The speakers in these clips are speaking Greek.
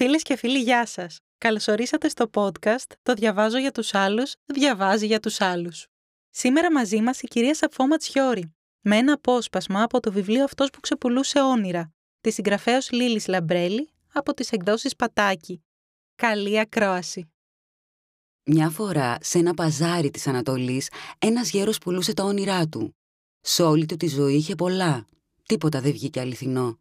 Φίλες και φίλοι, γεια σας. Καλωσορίσατε στο podcast «Το διαβάζω για τους άλλους, διαβάζει για τους άλλους». Σήμερα μαζί μας η κυρία Σαφώμα Τσιόρη, με ένα απόσπασμα από το βιβλίο «Αυτός που ξεπουλούσε όνειρα», της συγγραφέως Λίλης Λαμπρέλη από τις εκδόσεις Πατάκη. Καλή ακρόαση. Μια φορά, σε ένα παζάρι της Ανατολής, ένας γέρος πουλούσε τα όνειρά του. Σε όλη του τη ζωή είχε πολλά. Τίποτα δεν βγήκε αληθινό.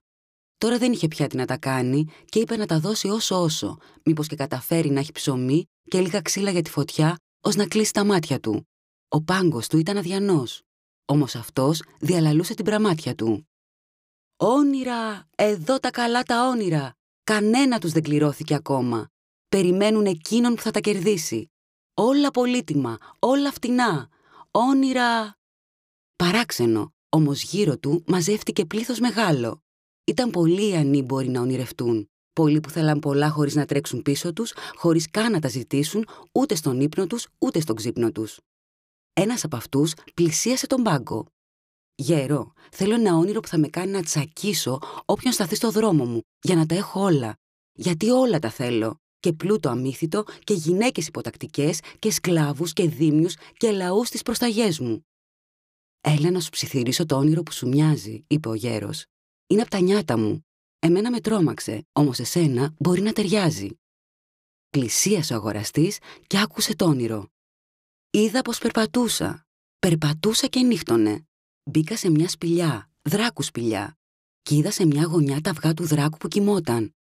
Τώρα δεν είχε πια τι να τα κάνει και είπε να τα δώσει όσο όσο, μήπως και καταφέρει να έχει ψωμί και λίγα ξύλα για τη φωτιά, ως να κλείσει τα μάτια του. Ο πάγκος του ήταν αδιανός. Όμως αυτός διαλαλούσε την πραμάτια του. Όνειρα! Εδώ τα καλά τα όνειρα! Κανένα τους δεν κληρώθηκε ακόμα. Περιμένουν εκείνον που θα τα κερδίσει. Όλα πολύτιμα, όλα φτηνά. Όνειρα! Παράξενο, όμως γύρω του μαζεύτηκε πλήθος μεγάλο. Ήταν πολλοί οι ανήμποροι να ονειρευτούν. Πολλοί που θέλαν πολλά χωρίς να τρέξουν πίσω τους, χωρίς καν να τα ζητήσουν ούτε στον ύπνο τους ούτε στον ξύπνο τους. Ένας από αυτούς πλησίασε τον πάγκο. Γέρο, θέλω ένα όνειρο που θα με κάνει να τσακίσω όποιον σταθεί στο δρόμο μου, για να τα έχω όλα. Γιατί όλα τα θέλω. Και πλούτο αμύθιτο και γυναίκες υποτακτικές και σκλάβους και δίμιους και λαούς στι προσταγές μου. Έλα να σου ψιθυρίσω το όνειρο που σου μοιάζει, είπε ο γέρος. Είναι από τα νιάτα μου. Εμένα με τρόμαξε, όμως εσένα μπορεί να ταιριάζει. Πλησίασε ο αγοραστής και άκουσε το όνειρο. Είδα πως περπατούσα. Περπατούσα και νύχτωνε. Μπήκα σε μια σπηλιά, δράκου σπηλιά, και είδα σε μια γωνιά τα αυγά του δράκου που κοιμόταν.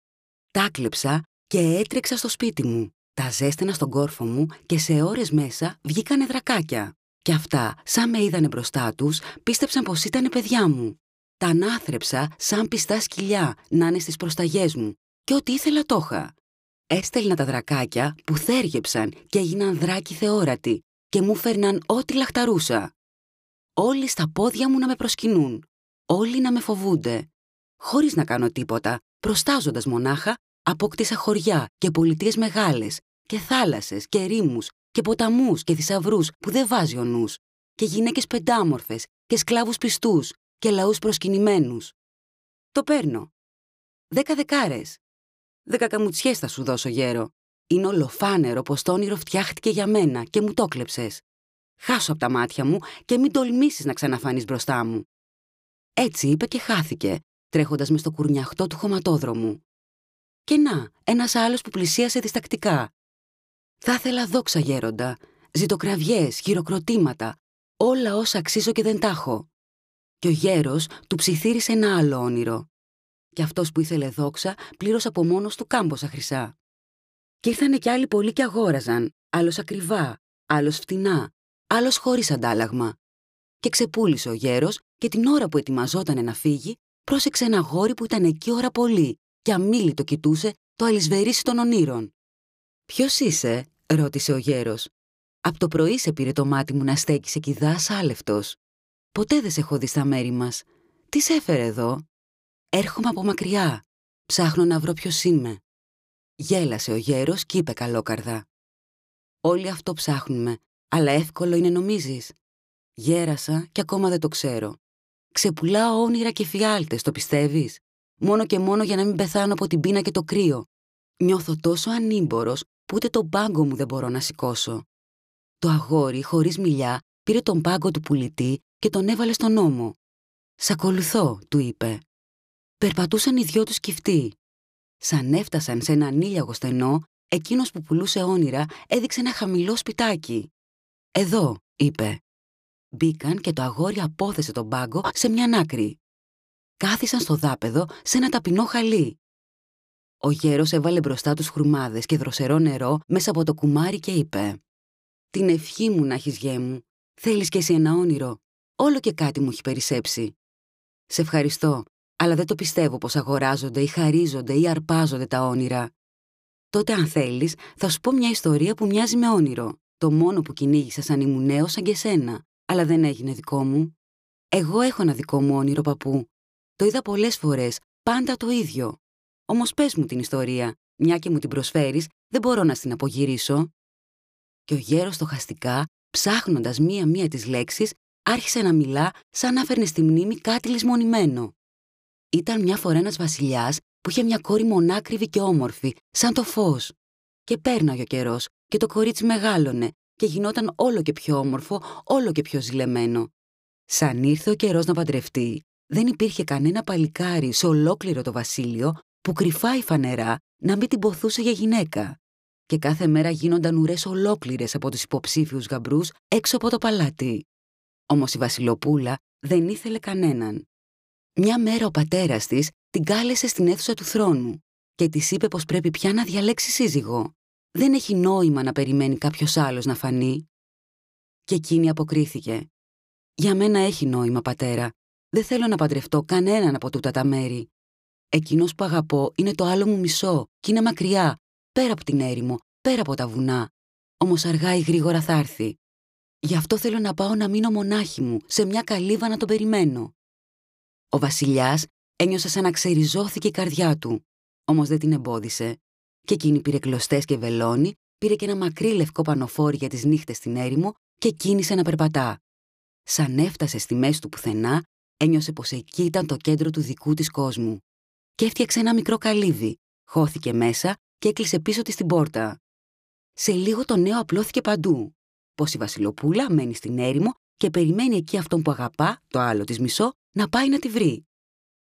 Τα κλέψα και έτρεξα στο σπίτι μου. Τα ζέστηνα στον κόρφο μου και σε ώρες μέσα βγήκανε δρακάκια. Και αυτά, σαν με είδανε μπροστά τους, πίστεψαν πως ήταν παιδιά μου. Τα ανάθρεψα σαν πιστά σκυλιά να είναι στις προσταγές μου και ό,τι ήθελα το είχα. Έστελνα τα δρακάκια που θέργεψαν και έγιναν δράκοι θεόρατοι και μου φέρναν ό,τι λαχταρούσα. Όλοι στα πόδια μου να με προσκυνούν, όλοι να με φοβούνται. Χωρίς να κάνω τίποτα, προστάζοντας μονάχα, απόκτησα χωριά και πολιτείες μεγάλες και θάλασσες και ρήμους και ποταμούς και θησαυρούς που δεν βάζει ο νους και γυναίκες πεντάμορφες και σκλάβους πιστούς και λαούς προσκυνημένους. Το παίρνω. Δέκα δεκάρες. Δέκα καμουτσιές θα σου δώσω, γέρο. Είναι ολοφάνερο πως το όνειρο φτιάχτηκε για μένα και μου το κλέψες. Χάσω από τα μάτια μου και μην τολμήσεις να ξαναφανείς μπροστά μου. Έτσι είπε και χάθηκε, τρέχοντας μες στο κουρνιαχτό του χωματόδρομου. Και να, ένας άλλος που πλησίασε διστακτικά. Θα ήθελα δόξα γέροντα, ζητοκραυγές, χειροκροτήματα, όλα όσα αξίζω και δεν τάχω και ο γέρος του ψιθύρισε ένα άλλο όνειρο. Και αυτός που ήθελε δόξα πλήρωσε από μόνος του κάμποσα χρυσά. Και ήρθανε κι άλλοι πολλοί και αγόραζαν, άλλος ακριβά, άλλος φτηνά, άλλος χωρίς αντάλλαγμα. Και ξεπούλησε ο γέρος και την ώρα που ετοιμαζόταν να φύγει, πρόσεξε ένα γόρι που ήταν εκεί ώρα πολύ και αμήλυτο κοιτούσε το αλυσβερίσι των ονείρων. Ποιος είσαι, ρώτησε ο γέρος. Από το πρωί σε πήρε το μάτι μου να στέκεις εκεί άλευτος. Ποτέ δεν σε έχω δει στα μέρη μας. Τις σε έφερε εδώ; Έρχομαι από μακριά. Ψάχνω να βρω ποιος είμαι. Γέλασε ο γέρος και είπε καλόκαρδα. Όλοι αυτό ψάχνουμε, αλλά εύκολο είναι νομίζεις; Γέρασα και ακόμα δεν το ξέρω. Ξεπουλάω όνειρα και φιάλτες, το πιστεύεις; Μόνο και μόνο για να μην πεθάνω από την πείνα και το κρύο. Νιώθω τόσο ανήμπορος που ούτε τον πάγκο μου δεν μπορώ να σηκώσω. Το αγόρι, χωρίς μιλιά, πήρε τον πάγκο του πουλητή και τον έβαλε στον νόμο. «Σ' ακολουθώ», του είπε. Περπατούσαν οι δυο τους κυφτοί. Σαν έφτασαν σε ένα ανήλιαγο στενό, εκείνος που πουλούσε όνειρα έδειξε ένα χαμηλό σπιτάκι. «Εδώ», είπε. Μπήκαν και το αγόρι απόθεσε τον πάγκο σε μια άκρη. Κάθισαν στο δάπεδο σε ένα ταπεινό χαλί. Ο γέρος έβαλε μπροστά τους χρουμάδες και δροσερό νερό μέσα από το κουμάρι και είπε «Την ευχή μου να έχεις γέ μου. Θέλεις κι εσύ ένα όνειρο. Όλο και κάτι μου έχει περισσέψει. Σε ευχαριστώ, αλλά δεν το πιστεύω πως αγοράζονται ή χαρίζονται ή αρπάζονται τα όνειρα. Τότε αν θέλεις, θα σου πω μια ιστορία που μοιάζει με όνειρο. Το μόνο που κυνήγησα σαν ήμουν νέος σαν και σένα. Αλλά δεν έγινε δικό μου. Εγώ έχω ένα δικό μου όνειρο, παππού. Το είδα πολλές φορές, πάντα το ίδιο. Όμως πες μου την ιστορία, μια και μου την προσφέρεις, δεν μπορώ να την απογυρίσω. Και ο γέρος στοχαστικά, ψάχνοντας μία-μία τις λέξεις, άρχισε να μιλά σαν να φέρνει στη μνήμη κάτι λησμονημένο. Ήταν μια φορά ένας βασιλιάς που είχε μια κόρη μονάκριβη και όμορφη, σαν το φως. Και πέρναγε ο καιρός, και το κορίτσι μεγάλωνε, και γινόταν όλο και πιο όμορφο, όλο και πιο ζηλεμένο. Σαν ήρθε ο καιρός να παντρευτεί, δεν υπήρχε κανένα παλικάρι σε ολόκληρο το βασίλειο που κρυφά ή φανερά να μην την ποθούσε για γυναίκα. Και κάθε μέρα γίνονταν ουρές ολόκληρες από τους υποψήφιους γαμπρούς έξω από το παλάτι. Όμως η Βασιλοπούλα δεν ήθελε κανέναν. Μια μέρα ο πατέρας της την κάλεσε στην αίθουσα του θρόνου και της είπε πως πρέπει πια να διαλέξει σύζυγο. Δεν έχει νόημα να περιμένει κάποιος άλλος να φανεί. Και εκείνη αποκρίθηκε. «Για μένα έχει νόημα, πατέρα. Δεν θέλω να παντρευτώ κανέναν από τούτα τα μέρη. Εκείνος που αγαπώ είναι το άλλο μου μισό και είναι μακριά, πέρα από την έρημο, πέρα από τα βουνά. Όμως αργά ή γρήγορα θα έρθει. Γι' αυτό θέλω να πάω να μείνω μονάχη μου, σε μια καλύβα να τον περιμένω. Ο βασιλιάς ένιωσε σαν να ξεριζώθηκε η καρδιά του, όμως δεν την εμπόδισε. Και εκείνη πήρε κλωστές και βελόνι, πήρε και ένα μακρύ λευκό πανοφόρι για τις νύχτες στην έρημο και κίνησε να περπατά. Σαν έφτασε στη μέση του πουθενά, ένιωσε πως εκεί ήταν το κέντρο του δικού της κόσμου. Και έφτιαξε ένα μικρό καλύβι, χώθηκε μέσα και έκλεισε πίσω της την πόρτα. Σε λίγο το νέο απλώθηκε παντού. Πως η Βασιλοπούλα μένει στην έρημο και περιμένει εκεί αυτόν που αγαπά, το άλλο της μισό, να πάει να τη βρει.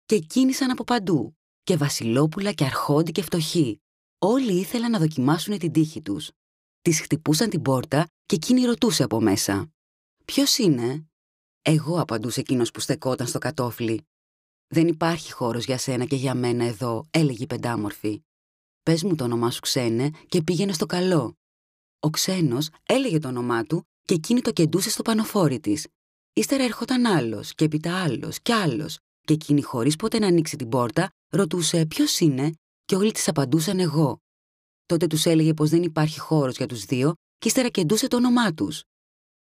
Και κίνησαν από παντού. Και Βασιλόπουλα και αρχόντι και φτωχοί. Όλοι ήθελαν να δοκιμάσουν την τύχη τους. Τις χτυπούσαν την πόρτα και εκείνη ρωτούσε από μέσα. Ποιος είναι; Εγώ απαντούσε εκείνος που στεκόταν στο κατόφλι. Δεν υπάρχει χώρος για σένα και για μένα εδώ, έλεγε η πεντάμορφη. Πες μου το όνομά σου ξένε και πήγαινε στο καλό. Ο ξένος έλεγε το όνομά του και εκείνη το κεντούσε στο πανοφόρι της. Ύστερα έρχονταν άλλος και έπειτα άλλος κι άλλος, και εκείνη χωρίς ποτέ να ανοίξει την πόρτα, ρωτούσε ποιος είναι, και όλοι της απαντούσαν εγώ. Τότε τους έλεγε πως δεν υπάρχει χώρος για τους δύο, και ύστερα κεντούσε το όνομά τους.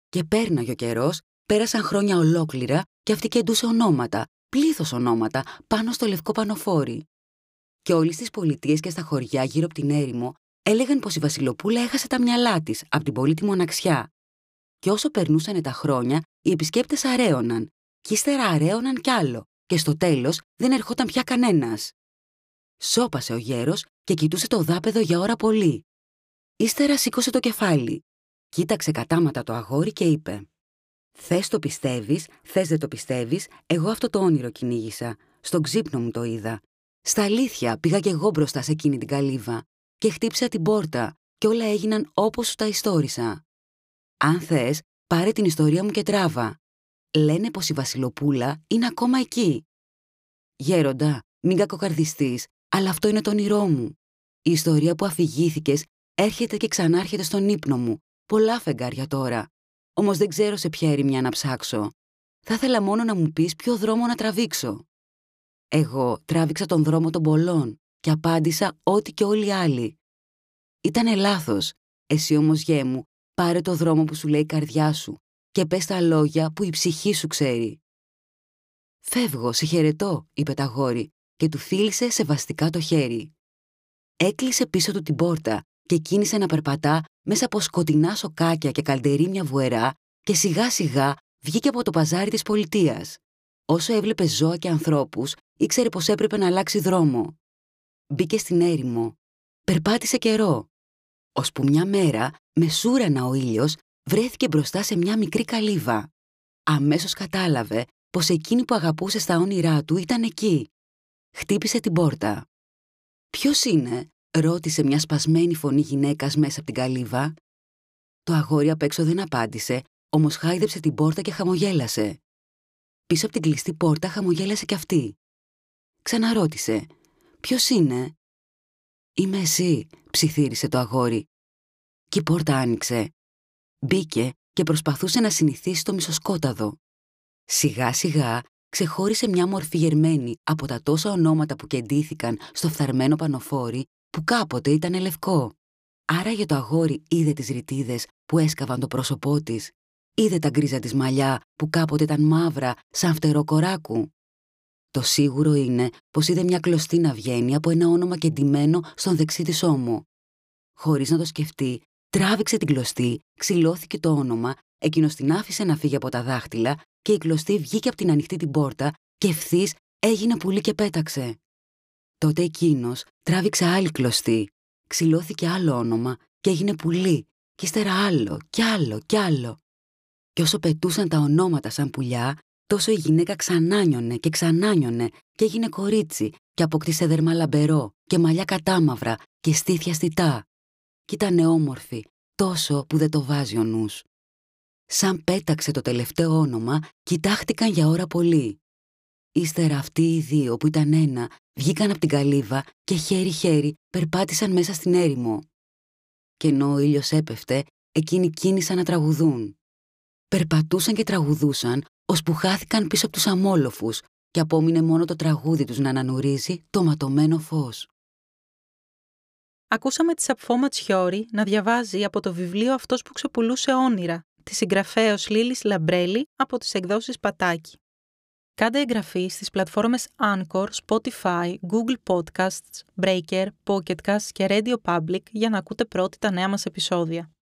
Και πέρναγε ο καιρός, πέρασαν χρόνια ολόκληρα, και αυτή κεντούσε ονόματα, πλήθος ονόματα, πάνω στο λευκό πανοφόρι. Και όλες τις πολιτείες και στα χωριά γύρω από την έρημο έλεγαν πως η Βασιλοπούλα έχασε τα μυαλά της από την πολύτιμη μοναξιά. Και όσο περνούσαν τα χρόνια, οι επισκέπτες αρέωναν, και ύστερα αρέωναν κι άλλο, και στο τέλος δεν ερχόταν πια κανένας. Σώπασε ο γέρος και κοιτούσε το δάπεδο για ώρα πολύ. Ύστερα σήκωσε το κεφάλι. Κοίταξε κατάματα το αγόρι και είπε: Θες το πιστεύεις, θες δεν το πιστεύεις, εγώ αυτό το όνειρο κυνήγησα. Στον ξύπνο μου το είδα. Στα αλήθεια πήγα κι εγώ μπροστά σε εκείνη την καλύβα και χτύπησα την πόρτα και όλα έγιναν όπως σου τα ιστόρισα. Αν θες, πάρε την ιστορία μου και τράβα. Λένε πως η Βασιλοπούλα είναι ακόμα εκεί. Γέροντα, μην κακοκαρδιστείς, αλλά αυτό είναι το όνειρό μου. Η ιστορία που αφηγήθηκες έρχεται και ξανάρχεται στον ύπνο μου. Πολλά φεγγάρια τώρα. Όμως δεν ξέρω σε ποια ερημιά να ψάξω. Θα ήθελα μόνο να μου πεις ποιο δρόμο να τραβήξω. Εγώ τράβηξα τον δρόμο των πολλών και απάντησα ό,τι και όλοι οι άλλοι. Ήτανε λάθος. Εσύ όμως, γέ μου, πάρε το δρόμο που σου λέει η καρδιά σου και πες τα λόγια που η ψυχή σου ξέρει. «Φεύγω, σε χαιρετώ», είπε τα γόρι και του φίλησε σεβαστικά το χέρι. Έκλεισε πίσω του την πόρτα και κίνησε να περπατά μέσα από σκοτεινά σοκάκια και καλντερίμια βουερά και σιγά σιγά βγήκε από το παζάρι της πολιτείας. Όσο έβλεπε ζώα και ανθρώπους, ήξερε πως έπρεπε να αλλάξει δρόμο. Μπήκε στην έρημο. Περπάτησε καιρό. Ώσπου μια μέρα, μεσούρανα ο ήλιος, βρέθηκε μπροστά σε μια μικρή καλύβα. Αμέσως κατάλαβε πως εκείνη που αγαπούσε στα όνειρά του ήταν εκεί. Χτύπησε την πόρτα. «Ποιος είναι» ρώτησε μια σπασμένη φωνή γυναίκας μέσα από την καλύβα. Το αγόρι απ' έξω δεν απάντησε, όμως χάιδεψε την πόρτα και χαμογέλασε. Πίσω από την κλειστή πόρτα χαμογέλασε κι αυτή. Ξαναρώτησε. «Ποιος είναι» «Είμαι εσύ», ψιθύρισε το αγόρι. Και η πόρτα άνοιξε. Μπήκε και προσπαθούσε να συνηθίσει το μισοσκόταδο. Σιγά σιγά ξεχώρισε μια μορφή γερμένη από τα τόσα ονόματα που κεντήθηκαν στο φθαρμένο πανοφόρι που κάποτε ήταν λευκό. Άρα για το αγόρι είδε τις ρητίδες που έσκαβαν το πρόσωπό της. Είδε τα γκρίζα της μαλλιά που κάποτε ήταν μαύρα σαν φτερό κοράκου. Το σίγουρο είναι πως είδε μια κλωστή να βγαίνει από ένα όνομα κεντυμένο στον δεξί της ώμο. Χωρίς να το σκεφτεί, τράβηξε την κλωστή, ξυλώθηκε το όνομα, εκείνος την άφησε να φύγει από τα δάχτυλα και η κλωστή βγήκε από την ανοιχτή την πόρτα και ευθύς έγινε πουλί και πέταξε. Τότε εκείνος τράβηξε άλλη κλωστή, ξυλώθηκε άλλο όνομα και έγινε πουλί, κι ύστερα άλλο, κι άλλο, κι άλλο. Και όσο πετούσαν τα ονόματα σαν πουλιά, τόσο η γυναίκα ξανάνιωνε και ξανάνιωνε και έγινε κορίτσι και αποκτήσε δέρμα λαμπερό και μαλλιά κατάμαυρα και στήθια στιτά. Κι ήταν όμορφη, τόσο που δεν το βάζει ο νους. Σαν πέταξε το τελευταίο όνομα, κοιτάχτηκαν για ώρα πολύ. Ύστερα αυτοί οι δύο που ήταν ένα, βγήκαν από την καλύβα και χέρι-χέρι περπάτησαν μέσα στην έρημο. Και ενώ ο ήλιος έπεφτε, εκείνοι κίνησαν να τραγουδούν. Περπατούσαν και τραγουδούσαν, ώσπου χάθηκαν πίσω από τους αμόλοφους και απόμεινε μόνο το τραγούδι τους να ανανουρίζει το ματωμένο φως. Ακούσαμε τη Σαπφώμα Τσιόρη να διαβάζει από το βιβλίο «Αυτός που ξεπουλούσε όνειρα» της συγγραφέως Λίλης Λαμπρέλη από τις εκδόσεις Πατάκη. Κάντε εγγραφή στις πλατφόρμες Anchor, Spotify, Google Podcasts, Breaker, Pocketcast και Radio Public για να ακούτε πρώτοι τα νέα μας επεισόδια.